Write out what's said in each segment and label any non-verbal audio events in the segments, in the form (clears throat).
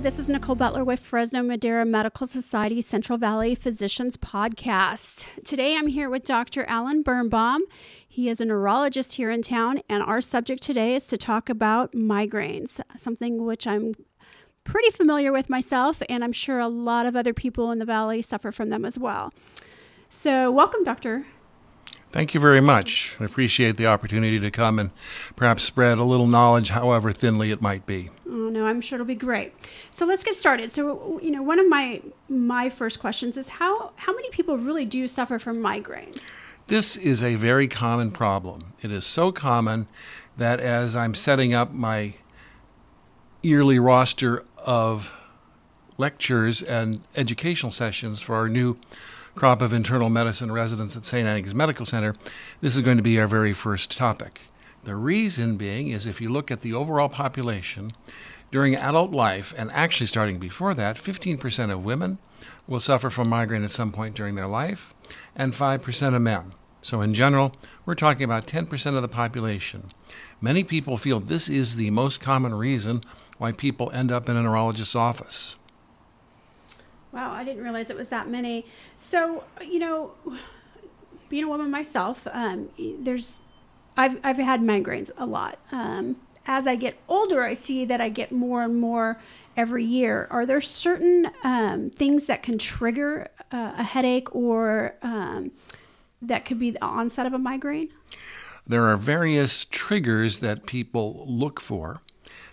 This is Nicole Butler with Fresno Madera Medical Society Central Valley Physicians Podcast. Today I'm here with Dr. Alan Birnbaum. He is a neurologist here in town, and our subject today is to talk about migraines, something which I'm pretty familiar with myself, and I'm sure a lot of other people in the valley suffer from them as well. So, welcome, Doctor. Thank you very much. I appreciate the opportunity to come and perhaps spread a little knowledge, however thinly it might be. Oh no, I'm sure it'll be great. So let's get started. So you know, one of my my first questions is how how many people really do suffer from migraines? This is a very common problem. It is so common that as I'm setting up my yearly roster of lectures and educational sessions for our new crop of internal medicine residents at St. Agnes Medical Center, this is going to be our very first topic. The reason being is if you look at the overall population during adult life, and actually starting before that, 15% of women will suffer from migraine at some point during their life, and 5% of men. So, in general, we're talking about 10% of the population. Many people feel this is the most common reason why people end up in a neurologist's office. Wow, I didn't realize it was that many. So, you know, being a woman myself, um, there's, I've, I've had migraines a lot. Um, as I get older, I see that I get more and more every year. Are there certain um, things that can trigger uh, a headache or um, that could be the onset of a migraine? There are various triggers that people look for.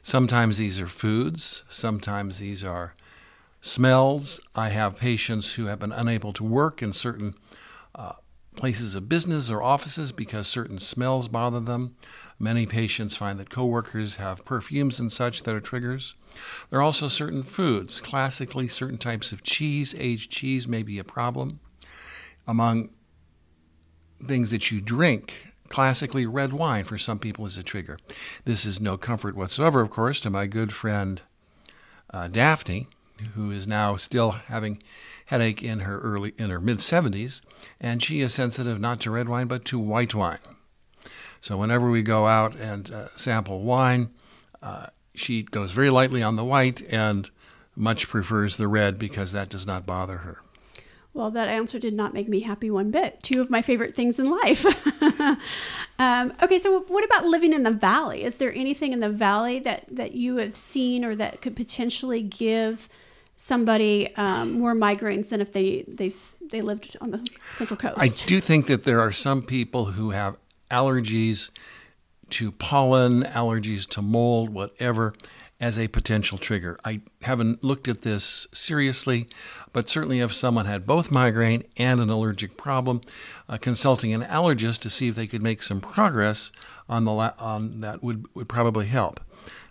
Sometimes these are foods, sometimes these are smells. I have patients who have been unable to work in certain uh, places of business or offices because certain smells bother them. Many patients find that coworkers have perfumes and such that are triggers. There are also certain foods. Classically, certain types of cheese, aged cheese, may be a problem. Among things that you drink, classically, red wine for some people is a trigger. This is no comfort whatsoever, of course, to my good friend uh, Daphne, who is now still having headache in her early in her mid 70s, and she is sensitive not to red wine but to white wine. So whenever we go out and uh, sample wine, uh, she goes very lightly on the white and much prefers the red because that does not bother her. Well, that answer did not make me happy one bit. Two of my favorite things in life. (laughs) um, okay, so what about living in the valley? Is there anything in the valley that, that you have seen or that could potentially give somebody um, more migraines than if they, they they lived on the central coast. I do think that there are some people who have allergies to pollen, allergies to mold, whatever, as a potential trigger. I haven't looked at this seriously, but certainly if someone had both migraine and an allergic problem, uh, consulting an allergist to see if they could make some progress on the la- on that would would probably help.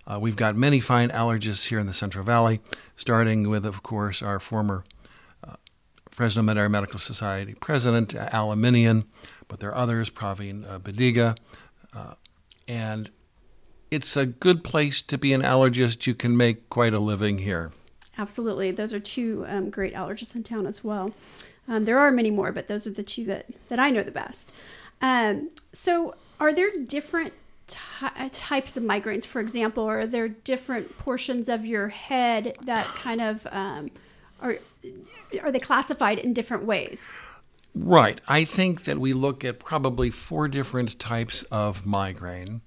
Uh, we've got many fine allergists here in the Central Valley, starting with, of course, our former uh, Fresno Medical Society president, uh, Alaminian, but there are others, Praveen uh, Badiga. Uh, and it's a good place to be an allergist. You can make quite a living here. Absolutely. Those are two um, great allergists in town as well. Um, there are many more, but those are the two that, that I know the best. Um, so, are there different ty- types of migraines, for example, or are there different portions of your head that kind of um, are are they classified in different ways? Right. I think that we look at probably four different types of migraine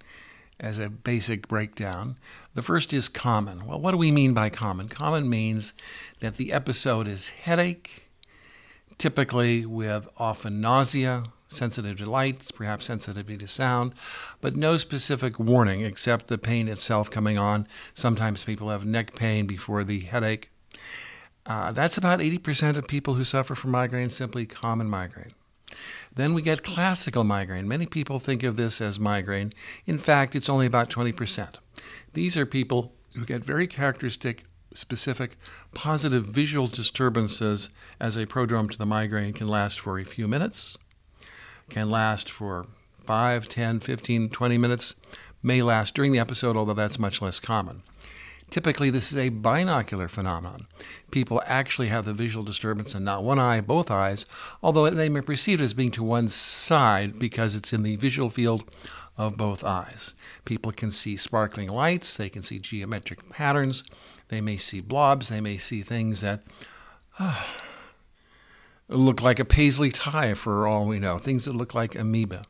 as a basic breakdown. The first is common. Well, what do we mean by common? Common means that the episode is headache, typically with often nausea, sensitive to light, perhaps sensitivity to sound, but no specific warning except the pain itself coming on. Sometimes people have neck pain before the headache. Uh, that's about 80% of people who suffer from migraine, simply common migraine. Then we get classical migraine. Many people think of this as migraine. In fact, it's only about 20%. These are people who get very characteristic, specific, positive visual disturbances as a prodrome to the migraine can last for a few minutes can last for 5, 10, 15, 20 minutes, may last during the episode, although that's much less common. Typically, this is a binocular phenomenon. People actually have the visual disturbance in not one eye, both eyes, although they may perceive it as being to one side because it's in the visual field of both eyes. People can see sparkling lights, they can see geometric patterns, They may see blobs. They may see things that uh, (sighs) look like a paisley tie, for all we know, things that look like amoeba.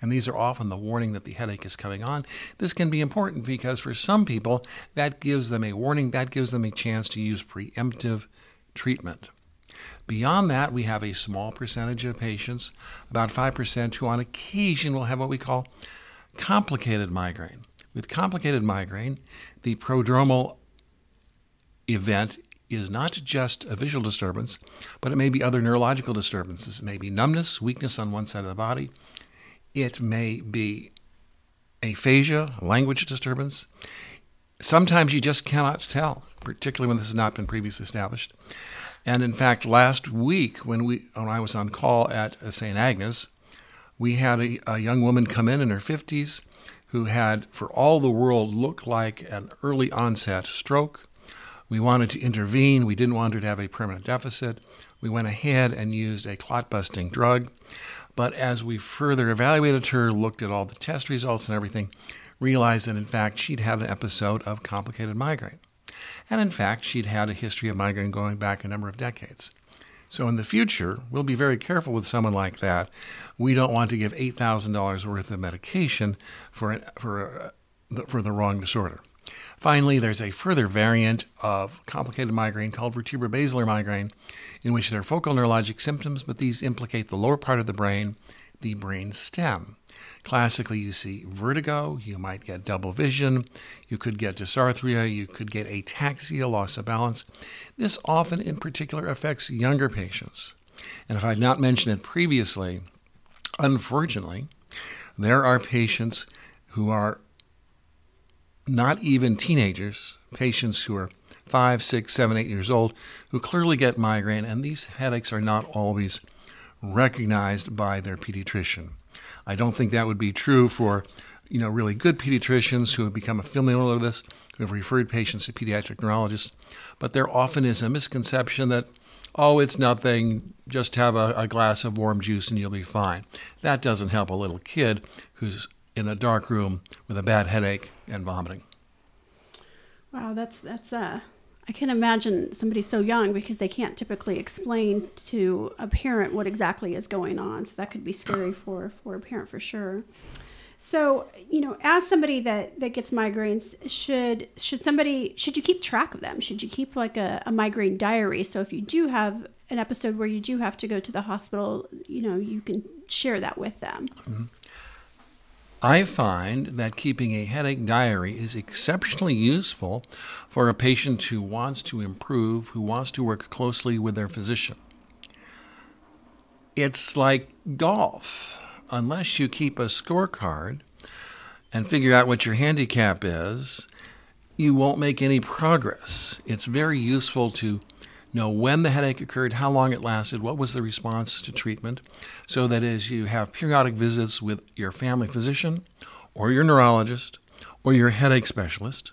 And these are often the warning that the headache is coming on. This can be important because for some people, that gives them a warning, that gives them a chance to use preemptive treatment. Beyond that, we have a small percentage of patients, about 5%, who on occasion will have what we call complicated migraine. With complicated migraine, the prodromal event is not just a visual disturbance, but it may be other neurological disturbances. It may be numbness, weakness on one side of the body. It may be aphasia, language disturbance. Sometimes you just cannot tell, particularly when this has not been previously established. And in fact, last week when we when I was on call at uh, St. Agnes, we had a, a young woman come in in her 50s who had, for all the world, looked like an early onset stroke. We wanted to intervene. We didn't want her to have a permanent deficit. We went ahead and used a clot busting drug. But as we further evaluated her, looked at all the test results and everything, realized that in fact she'd had an episode of complicated migraine. And in fact, she'd had a history of migraine going back a number of decades. So in the future, we'll be very careful with someone like that. We don't want to give $8,000 worth of medication for, for, uh, for the wrong disorder. Finally, there's a further variant of complicated migraine called vertebrobasilar migraine, in which there are focal neurologic symptoms, but these implicate the lower part of the brain, the brain stem. Classically, you see vertigo, you might get double vision, you could get dysarthria, you could get ataxia, loss of balance. This often, in particular, affects younger patients. And if I had not mentioned it previously, unfortunately, there are patients who are not even teenagers, patients who are five, six, seven, eight years old, who clearly get migraine, and these headaches are not always recognized by their pediatrician. I don't think that would be true for you know really good pediatricians who have become familiar with this, who have referred patients to pediatric neurologists. But there often is a misconception that oh, it's nothing, just have a, a glass of warm juice and you'll be fine. That doesn't help a little kid who's in a dark room with a bad headache and vomiting. Wow, that's that's uh I can imagine somebody so young because they can't typically explain to a parent what exactly is going on. So that could be scary for, for a parent for sure. So, you know, as somebody that, that gets migraines, should should somebody should you keep track of them? Should you keep like a, a migraine diary? So if you do have an episode where you do have to go to the hospital, you know, you can share that with them. Mm-hmm. I find that keeping a headache diary is exceptionally useful for a patient who wants to improve, who wants to work closely with their physician. It's like golf. Unless you keep a scorecard and figure out what your handicap is, you won't make any progress. It's very useful to know when the headache occurred, how long it lasted, what was the response to treatment, so that as you have periodic visits with your family physician or your neurologist or your headache specialist,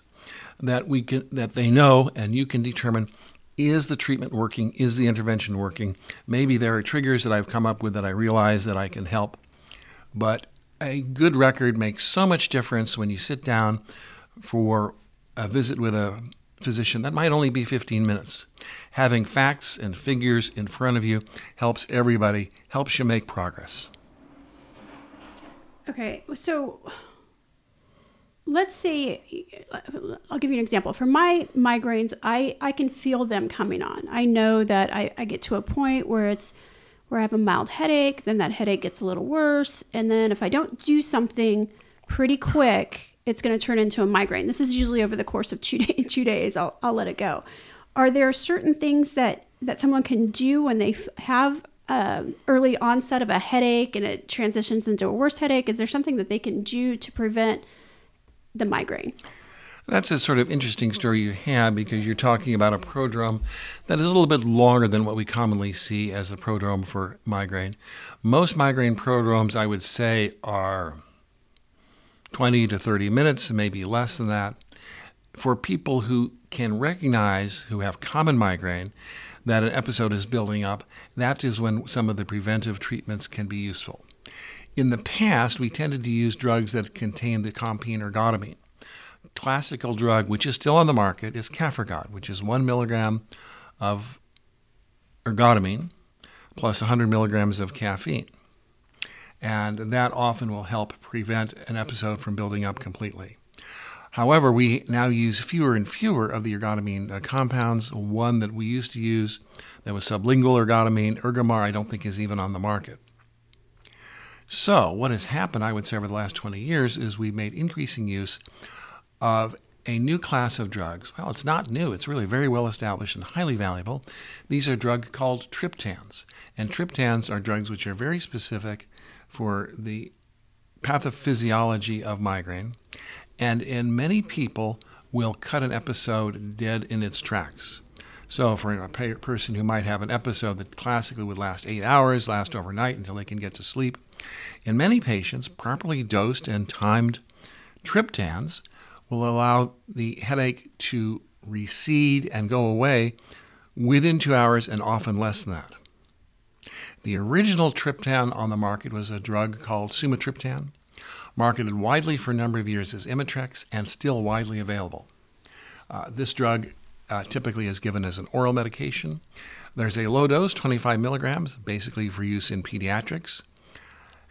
that we can that they know and you can determine is the treatment working, is the intervention working? Maybe there are triggers that I've come up with that I realize that I can help. But a good record makes so much difference when you sit down for a visit with a physician, that might only be 15 minutes. Having facts and figures in front of you helps everybody, helps you make progress. Okay, so let's say I'll give you an example. For my migraines, I, I can feel them coming on. I know that I, I get to a point where it's where I have a mild headache, then that headache gets a little worse, and then if I don't do something pretty quick, it's going to turn into a migraine. This is usually over the course of two, (laughs) day, two days. I'll, I'll let it go. Are there certain things that, that someone can do when they have um, early onset of a headache and it transitions into a worse headache? Is there something that they can do to prevent the migraine? That's a sort of interesting story you have because you're talking about a prodrome that is a little bit longer than what we commonly see as a prodrome for migraine. Most migraine prodromes, I would say, are 20 to 30 minutes, maybe less than that. For people who can recognize, who have common migraine, that an episode is building up, that is when some of the preventive treatments can be useful. In the past, we tended to use drugs that contain the compound ergotamine. classical drug, which is still on the market, is Cafergot, which is one milligram of ergotamine plus 100 milligrams of caffeine. And that often will help prevent an episode from building up completely. However, we now use fewer and fewer of the ergotamine uh, compounds. One that we used to use that was sublingual ergotamine, Ergomar, I don't think is even on the market. So, what has happened, I would say, over the last 20 years is we've made increasing use of a new class of drugs. Well, it's not new, it's really very well established and highly valuable. These are drugs called triptans. And triptans are drugs which are very specific for the pathophysiology of migraine. And in many people, will cut an episode dead in its tracks. So, for a person who might have an episode that classically would last eight hours, last overnight until they can get to sleep, in many patients, properly dosed and timed triptans will allow the headache to recede and go away within two hours and often less than that. The original triptan on the market was a drug called sumatriptan, marketed widely for a number of years as Imitrex and still widely available. Uh, this drug uh, typically is given as an oral medication. There's a low dose, 25 milligrams, basically for use in pediatrics.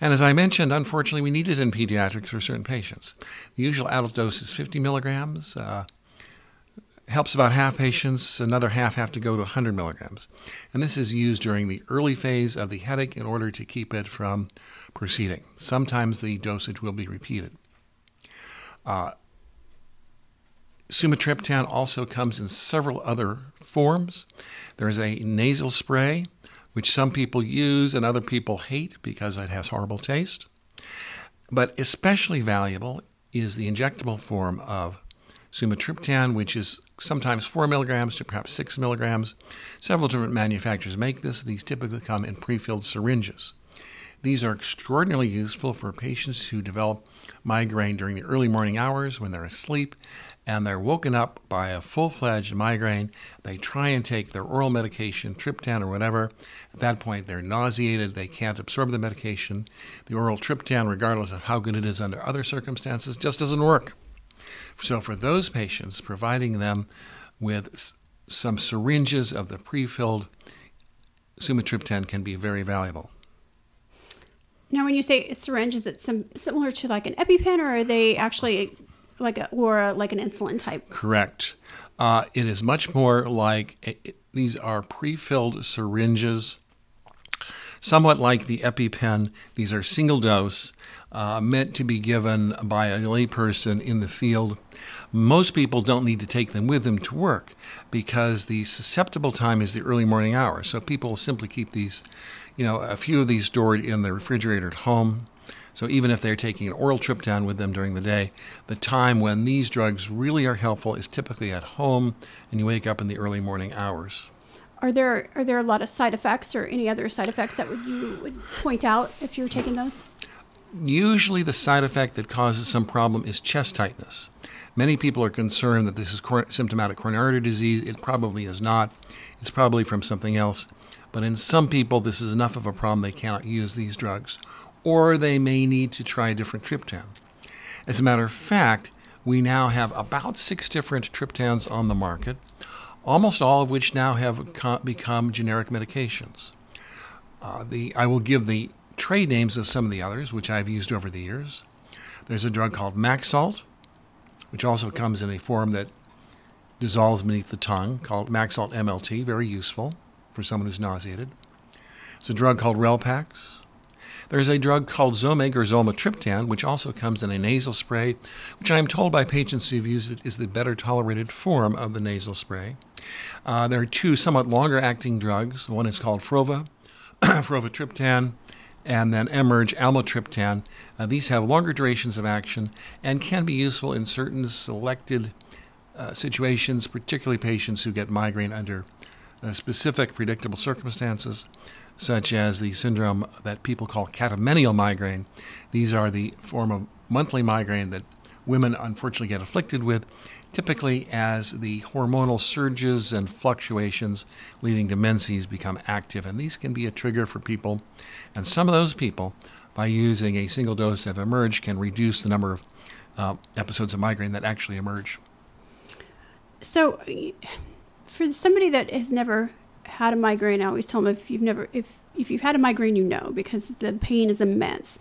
And as I mentioned, unfortunately, we need it in pediatrics for certain patients. The usual adult dose is 50 milligrams. Uh, helps about half patients, another half have to go to 100 milligrams. And this is used during the early phase of the headache in order to keep it from proceeding. Sometimes the dosage will be repeated. Uh, sumatriptan also comes in several other forms. There is a nasal spray which some people use and other people hate because it has horrible taste. But especially valuable is the injectable form of sumatriptan, which is sometimes 4 milligrams to perhaps 6 milligrams. Several different manufacturers make this. These typically come in pre-filled syringes. These are extraordinarily useful for patients who develop migraine during the early morning hours when they're asleep and they're woken up by a full fledged migraine. They try and take their oral medication, triptan or whatever. At that point, they're nauseated. They can't absorb the medication. The oral triptan, regardless of how good it is under other circumstances, just doesn't work. So, for those patients, providing them with some syringes of the pre filled sumatriptan can be very valuable. Now, when you say syringe, is it some, similar to like an EpiPen, or are they actually like a, or like an insulin type. Correct. Uh, it is much more like it, these are pre-filled syringes, somewhat like the EpiPen. These are single dose, uh, meant to be given by a layperson in the field. Most people don't need to take them with them to work because the susceptible time is the early morning hours. So people simply keep these, you know, a few of these stored in the refrigerator at home. So even if they're taking an oral triptan with them during the day, the time when these drugs really are helpful is typically at home and you wake up in the early morning hours. Are there are there a lot of side effects or any other side effects that would you would point out if you're taking those? Usually the side effect that causes some problem is chest tightness. Many people are concerned that this is symptomatic coronary artery disease. It probably is not. It's probably from something else. But in some people, this is enough of a problem they cannot use these drugs or they may need to try a different triptan. As a matter of fact, we now have about six different triptans on the market, almost all of which now have become generic medications. Uh, the, I will give the trade names of some of the others, which I've used over the years. There's a drug called Maxalt, which also comes in a form that dissolves beneath the tongue, called Maxalt MLT, very useful for someone who's nauseated. It's a drug called Relpax, there's a drug called Zomig or Zolmitriptan, which also comes in a nasal spray, which I am told by patients who've used it is the better tolerated form of the nasal spray. Uh, there are two somewhat longer acting drugs. One is called Frova, (clears throat) Frovatriptan, and then Amerge Almotriptan. Uh, these have longer durations of action and can be useful in certain selected uh, situations, particularly patients who get migraine under uh, specific predictable circumstances such as the syndrome that people call catamenial migraine. These are the form of monthly migraine that women unfortunately get afflicted with, typically as the hormonal surges and fluctuations leading to menses become active. And these can be a trigger for people. And some of those people, by using a single dose of Amerge, can reduce the number of uh, episodes of migraine that actually emerge. So, for somebody that has never had a migraine, I always tell them if you've never if if you've had a migraine, you know because the pain is immense.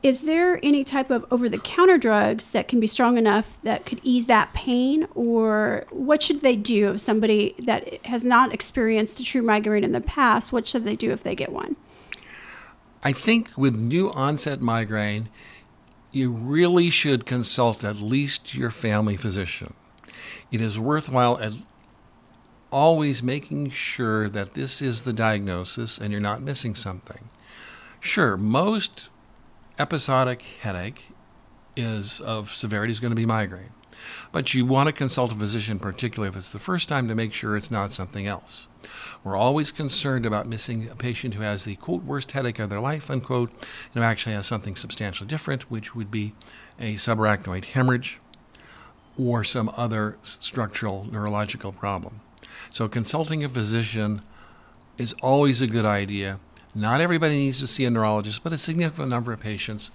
Is there any type of over the counter drugs that can be strong enough that could ease that pain? Or what should they do if somebody that has not experienced a true migraine in the past? What should they do if they get one? I think with new onset migraine, you really should consult at least your family physician. It is worthwhile at always making sure that this is the diagnosis and you're not missing something. Sure, most episodic headache is of severity is going to be migraine. But you want to consult a physician, particularly if it's the first time, to make sure it's not something else. We're always concerned about missing a patient who has the quote worst headache of their life, unquote, and who actually has something substantially different, which would be a subarachnoid hemorrhage or some other structural neurological problem. So consulting a physician is always a good idea not everybody needs to see a neurologist, but a significant number of patients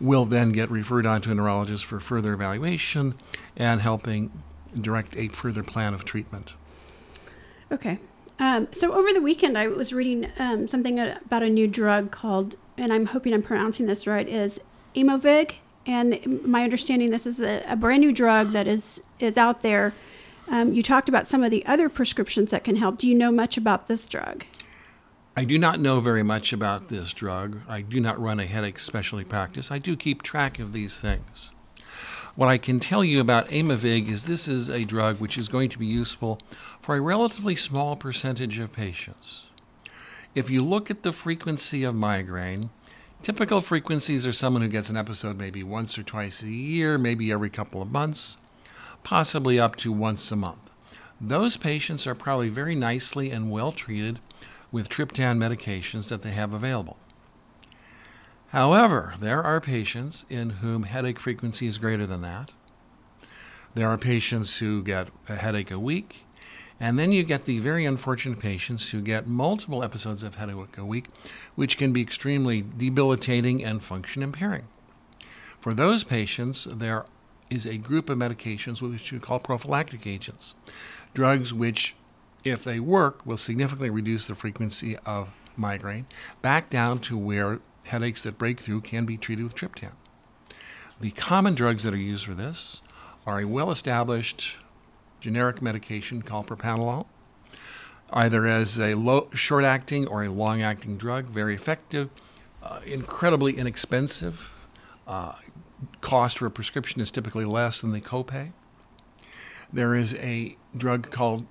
will then get referred on to a neurologist for further evaluation and helping direct a further plan of treatment. Okay. Um, so over the weekend, I was reading um, something about a new drug called, and I'm hoping I'm pronouncing this right, is Aimovig. And my understanding, this is a, a brand new drug that is is out there. Um, you talked about some of the other prescriptions that can help. Do you know much about this drug? I do not know very much about this drug. I do not run a headache specialty practice. I do keep track of these things. What I can tell you about Aimovig is this is a drug which is going to be useful for a relatively small percentage of patients. If you look at the frequency of migraine, typical frequencies are someone who gets an episode maybe once or twice a year, maybe every couple of months, possibly up to once a month. Those patients are probably very nicely and well treated with triptan medications that they have available. However, there are patients in whom headache frequency is greater than that. There are patients who get a headache a week, and then you get the very unfortunate patients who get multiple episodes of headache a week, which can be extremely debilitating and function impairing. For those patients, there is a group of medications which we call prophylactic agents, drugs which if they work, will significantly reduce the frequency of migraine back down to where headaches that break through can be treated with triptan. The common drugs that are used for this are a well established generic medication called propranolol, either as a short acting or a long acting drug, very effective, uh, incredibly inexpensive. Uh, cost for a prescription is typically less than the copay. There is a drug called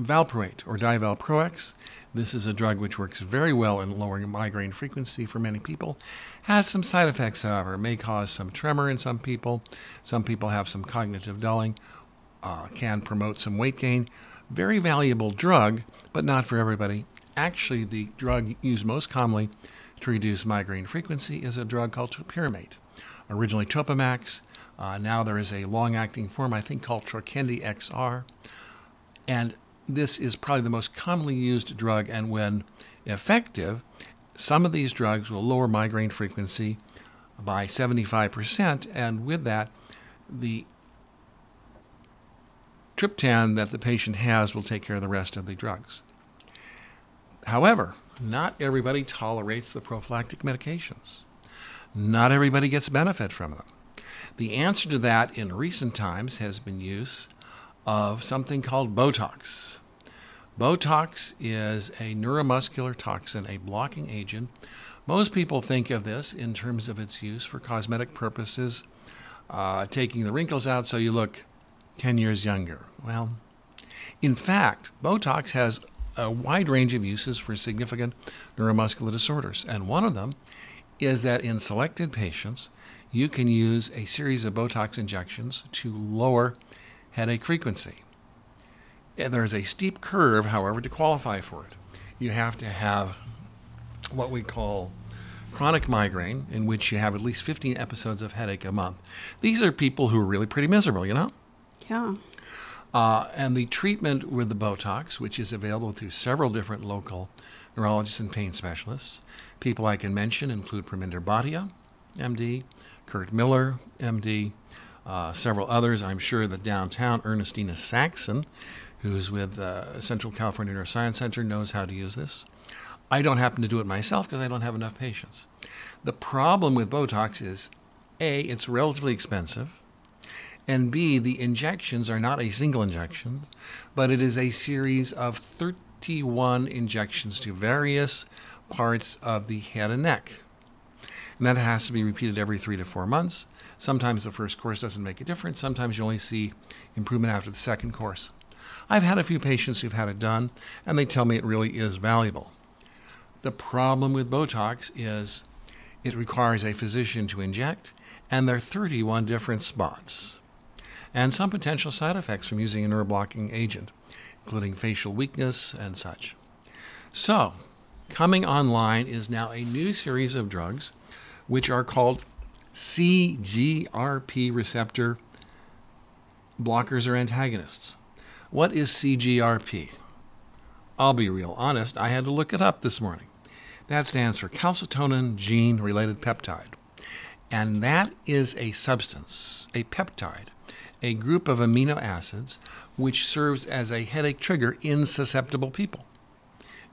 valproate or divalproex. This is a drug which works very well in lowering migraine frequency for many people. Has some side effects, however. It may cause some tremor in some people. Some people have some cognitive dulling. Uh, can promote some weight gain. Very valuable drug, but not for everybody. Actually, the drug used most commonly to reduce migraine frequency is a drug called topiramate. Originally Topamax. Uh, now there is a long-acting form, I think, called Trokendi XR. And this is probably the most commonly used drug, and when effective, some of these drugs will lower migraine frequency by 75%, and with that, the triptan that the patient has will take care of the rest of the drugs. However, not everybody tolerates the prophylactic medications. Not everybody gets benefit from them. The answer to that in recent times has been use of something called Botox. Botox is a neuromuscular toxin, a blocking agent. Most people think of this in terms of its use for cosmetic purposes, uh, taking the wrinkles out so you look 10 years younger. Well, in fact, Botox has a wide range of uses for significant neuromuscular disorders, and one of them is that in selected patients, you can use a series of Botox injections to lower headache frequency. And There is a steep curve, however, to qualify for it. You have to have what we call chronic migraine, in which you have at least 15 episodes of headache a month. These are people who are really pretty miserable, you know? Yeah. Uh, and the treatment with the Botox, which is available through several different local neurologists and pain specialists, people I can mention include Parminder Bhatia, MD, Kurt Miller, MD, uh, several others. I'm sure that downtown Ernestina Saxon, who's with uh, Central California Neuroscience Center, knows how to use this. I don't happen to do it myself because I don't have enough patients. The problem with Botox is A, it's relatively expensive, and B, the injections are not a single injection, but it is a series of 31 injections to various parts of the head and neck. And that has to be repeated every three to four months. Sometimes the first course doesn't make a difference. Sometimes you only see improvement after the second course. I've had a few patients who've had it done, and they tell me it really is valuable. The problem with Botox is it requires a physician to inject, and there are 31 different spots, and some potential side effects from using a neuroblocking agent, including facial weakness and such. So, coming online is now a new series of drugs which are called CGRP receptor blockers or antagonists. What is CGRP? I'll be real honest, I had to look it up this morning. That stands for calcitonin gene related peptide. And that is a substance, a peptide, a group of amino acids which serves as a headache trigger in susceptible people.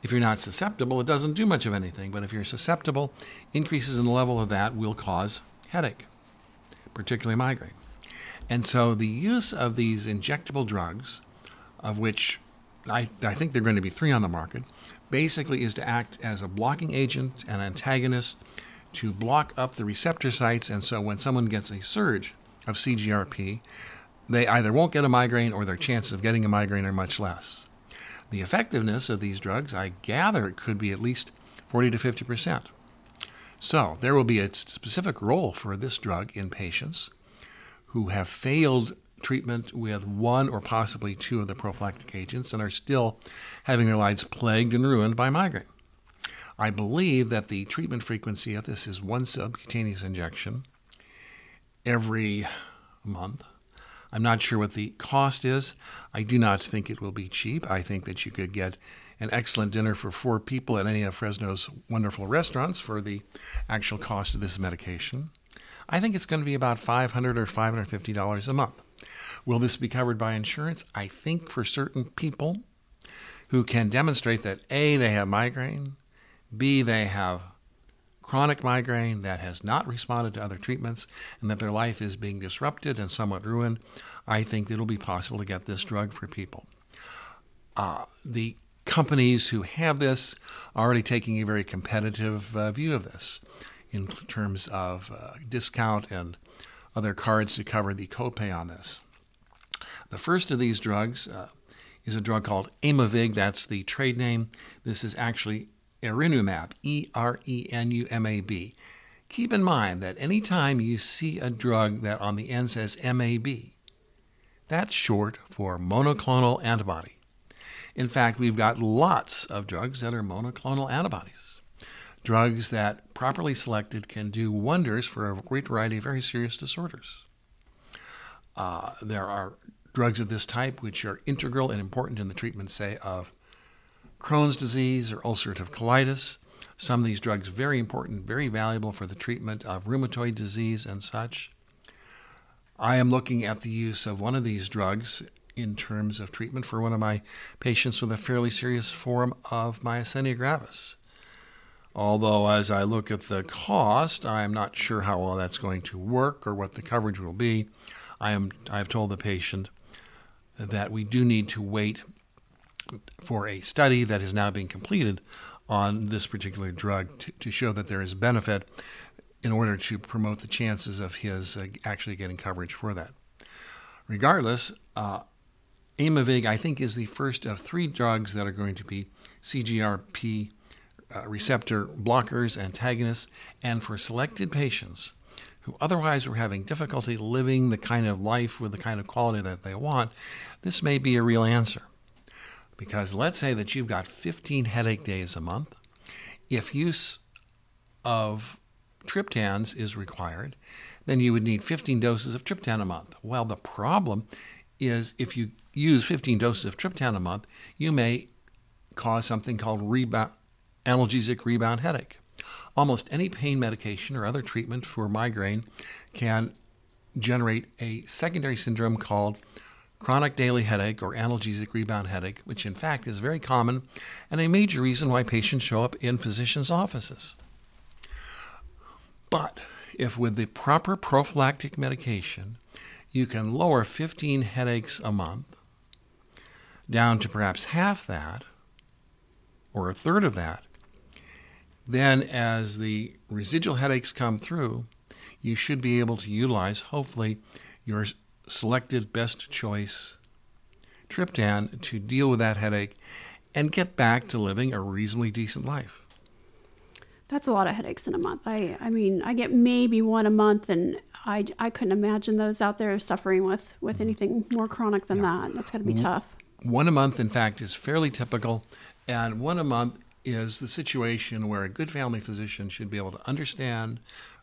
If you're not susceptible, it doesn't do much of anything, but if you're susceptible, increases in the level of that will cause headache, particularly migraine. And so the use of these injectable drugs, of which I, I think there are going to be three on the market, basically is to act as a blocking agent and antagonist to block up the receptor sites. And so when someone gets a surge of CGRP, they either won't get a migraine or their chances of getting a migraine are much less. The effectiveness of these drugs, I gather could be at least 40 to 50 percent. So there will be a specific role for this drug in patients who have failed treatment with one or possibly two of the prophylactic agents and are still having their lives plagued and ruined by migraine. I believe that the treatment frequency of this is one subcutaneous injection every month. I'm not sure what the cost is. I do not think it will be cheap. I think that you could get an excellent dinner for four people at any of Fresno's wonderful restaurants for the actual cost of this medication. I think it's going to be about 500 or $550 a month. Will this be covered by insurance? I think for certain people who can demonstrate that A, they have migraine, B, they have chronic migraine that has not responded to other treatments, and that their life is being disrupted and somewhat ruined, I think it'll be possible to get this drug for people. Uh, the companies who have this are already taking a very competitive uh, view of this in terms of uh, discount and other cards to cover the copay on this. The first of these drugs uh, is a drug called Aimovig. That's the trade name. This is actually Erenumab, E R E N U M A B. Keep in mind that anytime you see a drug that on the end says MAB, that's short for monoclonal antibody. In fact, we've got lots of drugs that are monoclonal antibodies. Drugs that, properly selected, can do wonders for a great variety of very serious disorders. Uh, there are drugs of this type, which are integral and important in the treatment, say, of Crohn's disease or ulcerative colitis. Some of these drugs very important, very valuable for the treatment of rheumatoid disease and such. I am looking at the use of one of these drugs in terms of treatment for one of my patients with a fairly serious form of myasthenia gravis. Although, as I look at the cost, I am not sure how well that's going to work or what the coverage will be. I am I have told the patient that we do need to wait for a study that is now being completed on this particular drug to, to show that there is benefit in order to promote the chances of his uh, actually getting coverage for that. Regardless, uh, Aimovig, I think, is the first of three drugs that are going to be CGRP uh, receptor blockers, antagonists, and for selected patients who otherwise were having difficulty living the kind of life with the kind of quality that they want, this may be a real answer. Because let's say that you've got 15 headache days a month. If use of triptans is required, then you would need 15 doses of triptan a month. Well, the problem is if you use 15 doses of triptan a month, you may cause something called rebound, analgesic rebound headache. Almost any pain medication or other treatment for migraine can generate a secondary syndrome called chronic daily headache or analgesic rebound headache, which in fact is very common and a major reason why patients show up in physicians' offices. But if with the proper prophylactic medication, you can lower 15 headaches a month down to perhaps half that or a third of that, then as the residual headaches come through, you should be able to utilize, hopefully, your selected best choice triptan to deal with that headache and get back to living a reasonably decent life. That's a lot of headaches in a month. I I mean, I get maybe one a month and I, I couldn't imagine those out there suffering with, with mm-hmm. anything more chronic than yeah. that. That's got to be tough. One a month, in fact, is fairly typical. And one a month is the situation where a good family physician should be able to understand,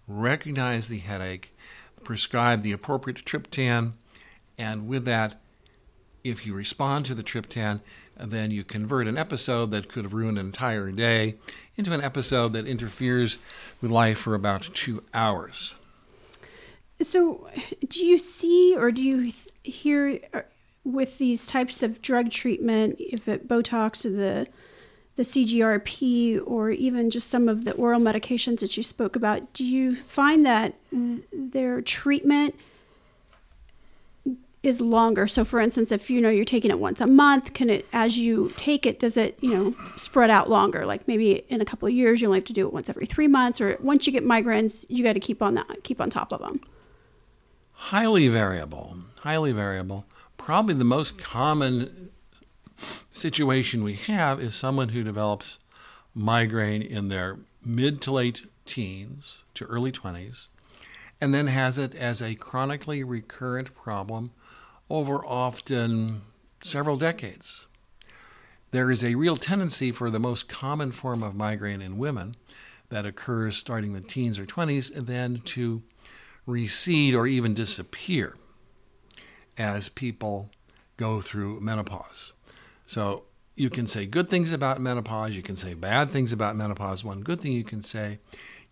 recognize the headache, prescribe the appropriate triptan, and with that, if you respond to the triptan, then you convert an episode that could have ruined an entire day into an episode that interferes with life for about two hours. So, do you see or do you hear uh, with these types of drug treatment, if it Botox or the the CGRP or even just some of the oral medications that you spoke about, do you find that their treatment is longer? So for instance, if you know you're taking it once a month, can it as you take it, does it, you know, spread out longer? Like maybe in a couple of years you only have to do it once every 3 months or once you get migraines, you got to keep on that keep on top of them. Highly variable. Highly variable. Probably the most common situation we have is someone who develops migraine in their mid to late teens to early 20s and then has it as a chronically recurrent problem over often several decades. There is a real tendency for the most common form of migraine in women that occurs starting the teens or 20s and then to recede or even disappear as people go through menopause. So you can say good things about menopause, you can say bad things about menopause. One good thing you can say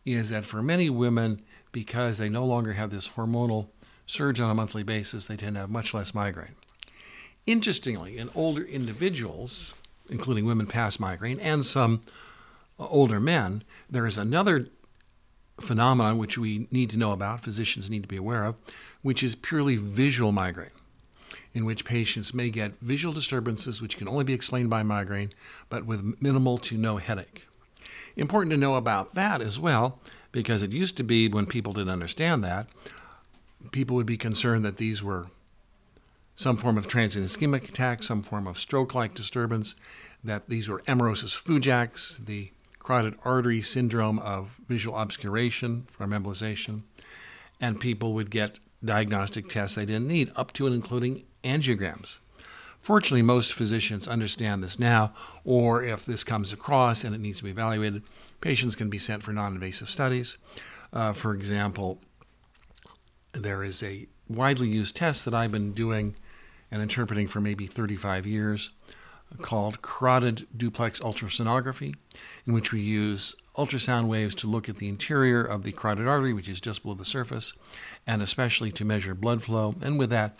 is that for many women, because they no longer have this hormonal surge on a monthly basis, they tend to have much less migraine. Interestingly, in older individuals, including women past migraine and some uh, older men, there is another phenomenon which we need to know about, physicians need to be aware of, which is purely visual migraine in which patients may get visual disturbances which can only be explained by migraine, but with minimal to no headache. Important to know about that as well, because it used to be when people didn't understand that, people would be concerned that these were some form of transient ischemic attack, some form of stroke like disturbance, that these were amaurosis fugax, the carotid artery syndrome of visual obscuration from embolization, and people would get diagnostic tests they didn't need, up to and including angiograms. Fortunately, most physicians understand this now, or if this comes across and it needs to be evaluated, patients can be sent for non invasive studies. Uh, for example, there is a widely used test that I've been doing and interpreting for maybe 35 years called carotid duplex ultrasonography, in which we use ultrasound waves to look at the interior of the carotid artery, which is just below the surface, and especially to measure blood flow, and with that,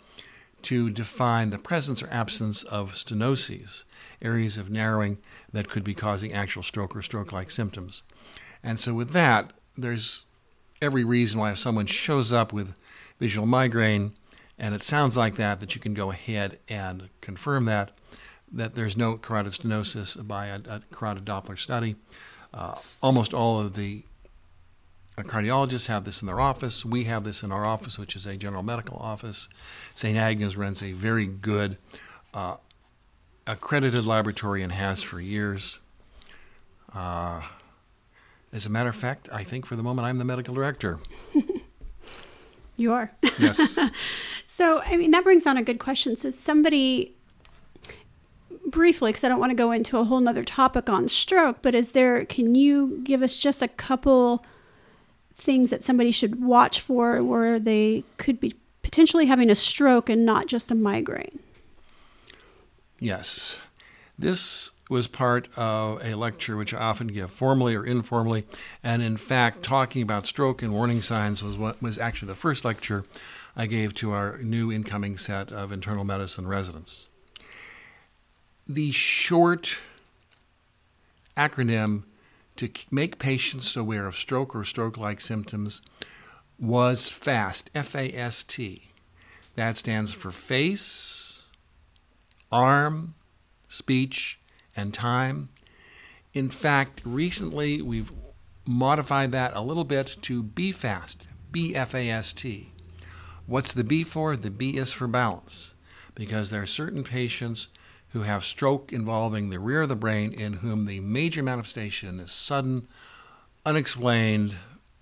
to define the presence or absence of stenoses, areas of narrowing that could be causing actual stroke or stroke like symptoms. And so, with that, there's every reason why if someone shows up with visual migraine and it sounds like that, that you can go ahead and confirm that, that there's no carotid stenosis by a, a carotid Doppler study. Uh, almost all of the cardiologists have this in their office. We have this in our office, which is a general medical office. St. Agnes runs a very good uh, accredited laboratory and has for years. Uh, as a matter of fact, I think for the moment I'm the medical director. (laughs) you are. Yes. (laughs) so, I mean, that brings on a good question. So, somebody briefly because i don't want to go into a whole nother topic on stroke but is there can you give us just a couple things that somebody should watch for where they could be potentially having a stroke and not just a migraine? Yes. This was part of a lecture which I often give formally or informally, and in fact, talking about stroke and warning signs was what was actually the first lecture I gave to our new incoming set of internal medicine residents. The short acronym to make patients aware of stroke or stroke like symptoms was FAST, F A S T. That stands for face, arm, speech, and time. In fact, recently we've modified that a little bit to BFAST, B F A S T. What's the B for? The B is for balance, because there are certain patients who have stroke involving the rear of the brain in whom the major manifestation is sudden, unexplained,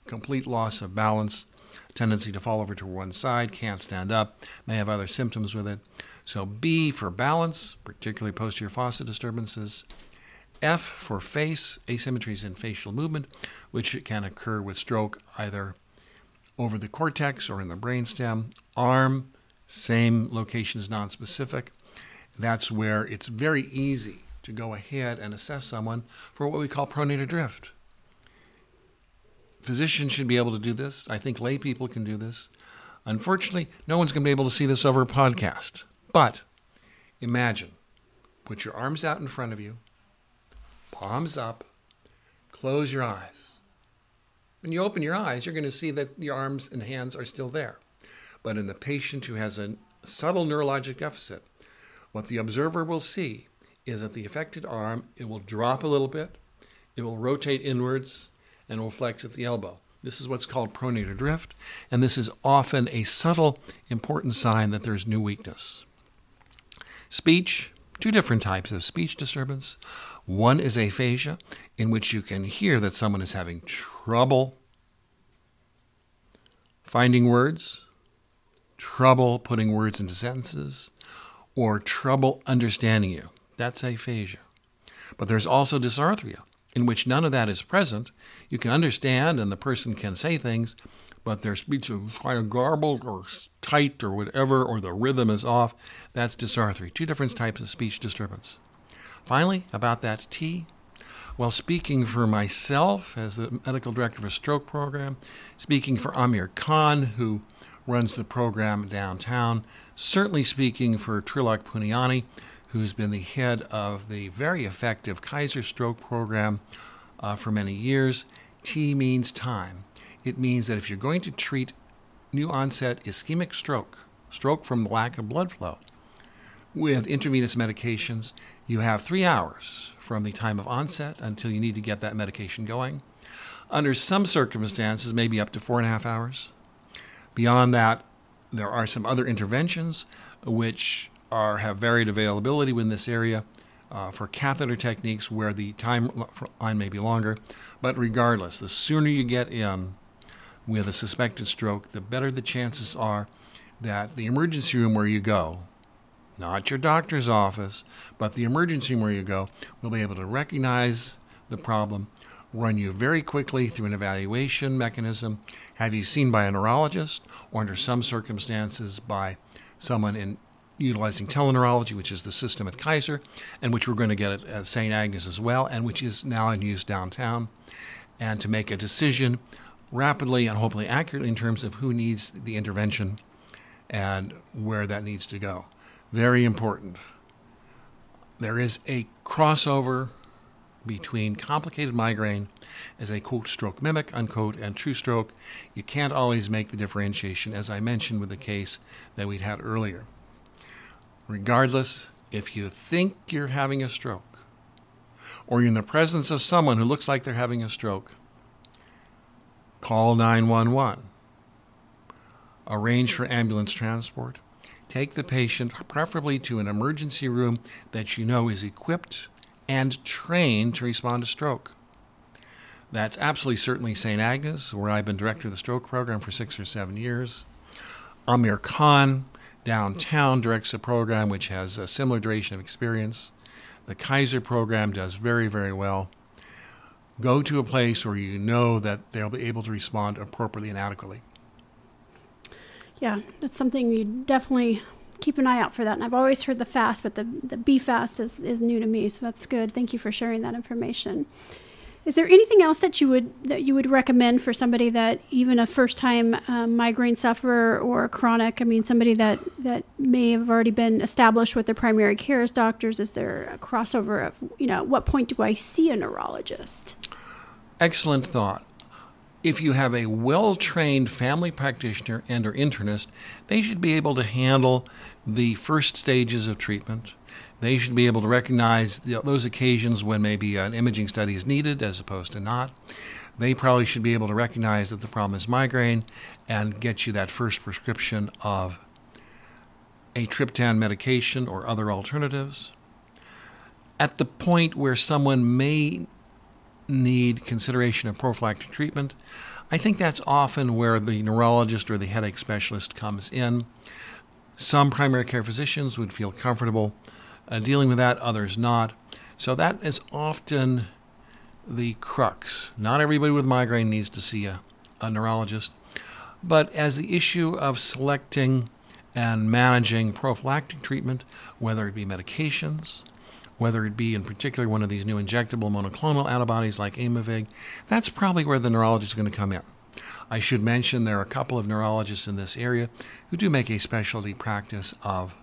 complete loss of balance, tendency to fall over to one side, can't stand up, may have other symptoms with it. So B for balance, particularly posterior fossa disturbances. F for face, asymmetries in facial movement, which can occur with stroke either over the cortex or in the brainstem. Arm, same locations nonspecific. That's where it's very easy to go ahead and assess someone for what we call pronator drift. Physicians should be able to do this. I think lay people can do this. Unfortunately, no one's going to be able to see this over a podcast. But imagine put your arms out in front of you, palms up, close your eyes. When you open your eyes, you're going to see that your arms and hands are still there. But in the patient who has a subtle neurologic deficit, what the observer will see is that the affected arm, it will drop a little bit, it will rotate inwards, and will flex at the elbow. This is what's called pronator drift, and this is often a subtle, important sign that there's new weakness. Speech, two different types of speech disturbance. One is aphasia, in which you can hear that someone is having trouble finding words, trouble putting words into sentences, or trouble understanding you. That's aphasia. But there's also dysarthria, in which none of that is present. You can understand and the person can say things, but their speech is kind of garbled or tight or whatever, or the rhythm is off. That's dysarthria. Two different types of speech disturbance. Finally, about that T, while speaking for myself as the medical director of a stroke program, speaking for Amir Khan, who runs the program downtown, certainly speaking for Trilak Puniani, who's been the head of the very effective Kaiser Stroke Program uh, for many years. T means time. It means that if you're going to treat new onset ischemic stroke, stroke from lack of blood flow, with intravenous medications, you have three hours from the time of onset until you need to get that medication going. Under some circumstances, maybe up to four and a half hours. Beyond that, there are some other interventions which are have varied availability in this area uh, for catheter techniques where the timeline may be longer. But regardless, the sooner you get in with a suspected stroke, the better the chances are that the emergency room where you go, not your doctor's office, but the emergency room where you go, will be able to recognize the problem, run you very quickly through an evaluation mechanism, have you seen by a neurologist, or under some circumstances by someone in utilizing teleneurology, which is the system at Kaiser, and which we're going to get at, at St. Agnes as well, and which is now in use downtown, and to make a decision rapidly and hopefully accurately in terms of who needs the intervention and where that needs to go. Very important. There is a crossover between complicated migraine as a quote stroke mimic unquote and true stroke. You can't always make the differentiation, as I mentioned with the case that we'd had earlier. Regardless, if you think you're having a stroke, or you're in the presence of someone who looks like they're having a stroke, call 911. Arrange for ambulance transport. Take the patient, preferably to an emergency room that you know is equipped and trained to respond to stroke. That's absolutely certainly St. Agnes, where I've been director of the stroke program for six or seven years. Amir Khan, downtown directs a program which has a similar duration of experience. The Kaiser program does very, very well. Go to a place where you know that they'll be able to respond appropriately and adequately. Yeah, that's something you definitely keep an eye out for that. And I've always heard the fast, but the the B fast is is new to me, so that's good. Thank you for sharing that information. Is there anything else that you would that you would recommend for somebody that even a first time um, migraine sufferer or chronic? I mean, somebody that that may have already been established with their primary care as doctors. Is there a crossover of you know at what point do I see a neurologist? Excellent thought. If you have a well-trained family practitioner and or internist, they should be able to handle the first stages of treatment they should be able to recognize those occasions when maybe an imaging study is needed as opposed to not. They probably should be able to recognize that the problem is migraine and get you that first prescription of a triptan medication or other alternatives. At the point where someone may need consideration of prophylactic treatment, I think that's often where the neurologist or the headache specialist comes in. Some primary care physicians would feel comfortable uh, dealing with that, others not. So that is often the crux. Not everybody with migraine needs to see a, a neurologist, but as the issue of selecting and managing prophylactic treatment, whether it be medications, whether it be in particular one of these new injectable monoclonal antibodies like Aimovig, that's probably where the neurologist is going to come in. I should mention there are a couple of neurologists in this area who do make a specialty practice of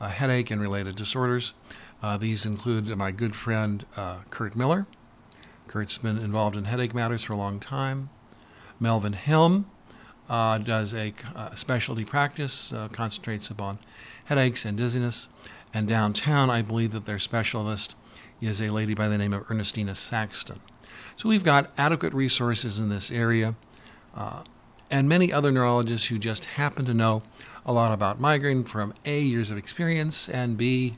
uh, headache and related disorders. Uh, these include my good friend uh, Kurt Miller. Kurt's been involved in headache matters for a long time. Melvin Helm uh, does a, a, specialty practice, uh, concentrates upon headaches and dizziness. And downtown, I believe that their specialist is a lady by the name of Ernestina Saxton. So we've got adequate resources in this area uh, and many other neurologists who just happen to know a lot about migraine from A, years of experience, and B,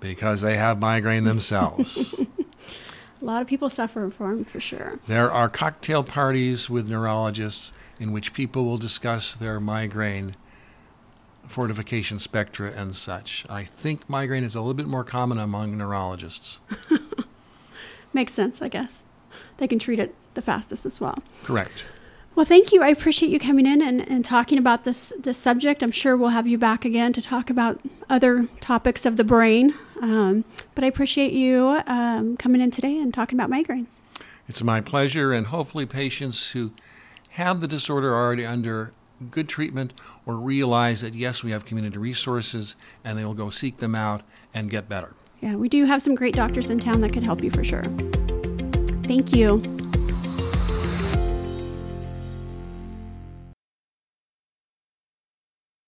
because they have migraine themselves. (laughs) a lot of people suffer from for sure. There are cocktail parties with neurologists in which people will discuss their migraine fortification spectra and such. I think migraine is a little bit more common among neurologists. (laughs) Makes sense, I guess. They can treat it the fastest as well. Correct. Well, thank you. I appreciate you coming in and, and talking about this this subject. I'm sure we'll have you back again to talk about other topics of the brain. Um, but I appreciate you um, coming in today and talking about migraines. It's my pleasure, and hopefully, patients who have the disorder are already under good treatment or realize that yes, we have community resources, and they will go seek them out and get better. Yeah, we do have some great doctors in town that could help you for sure. Thank you.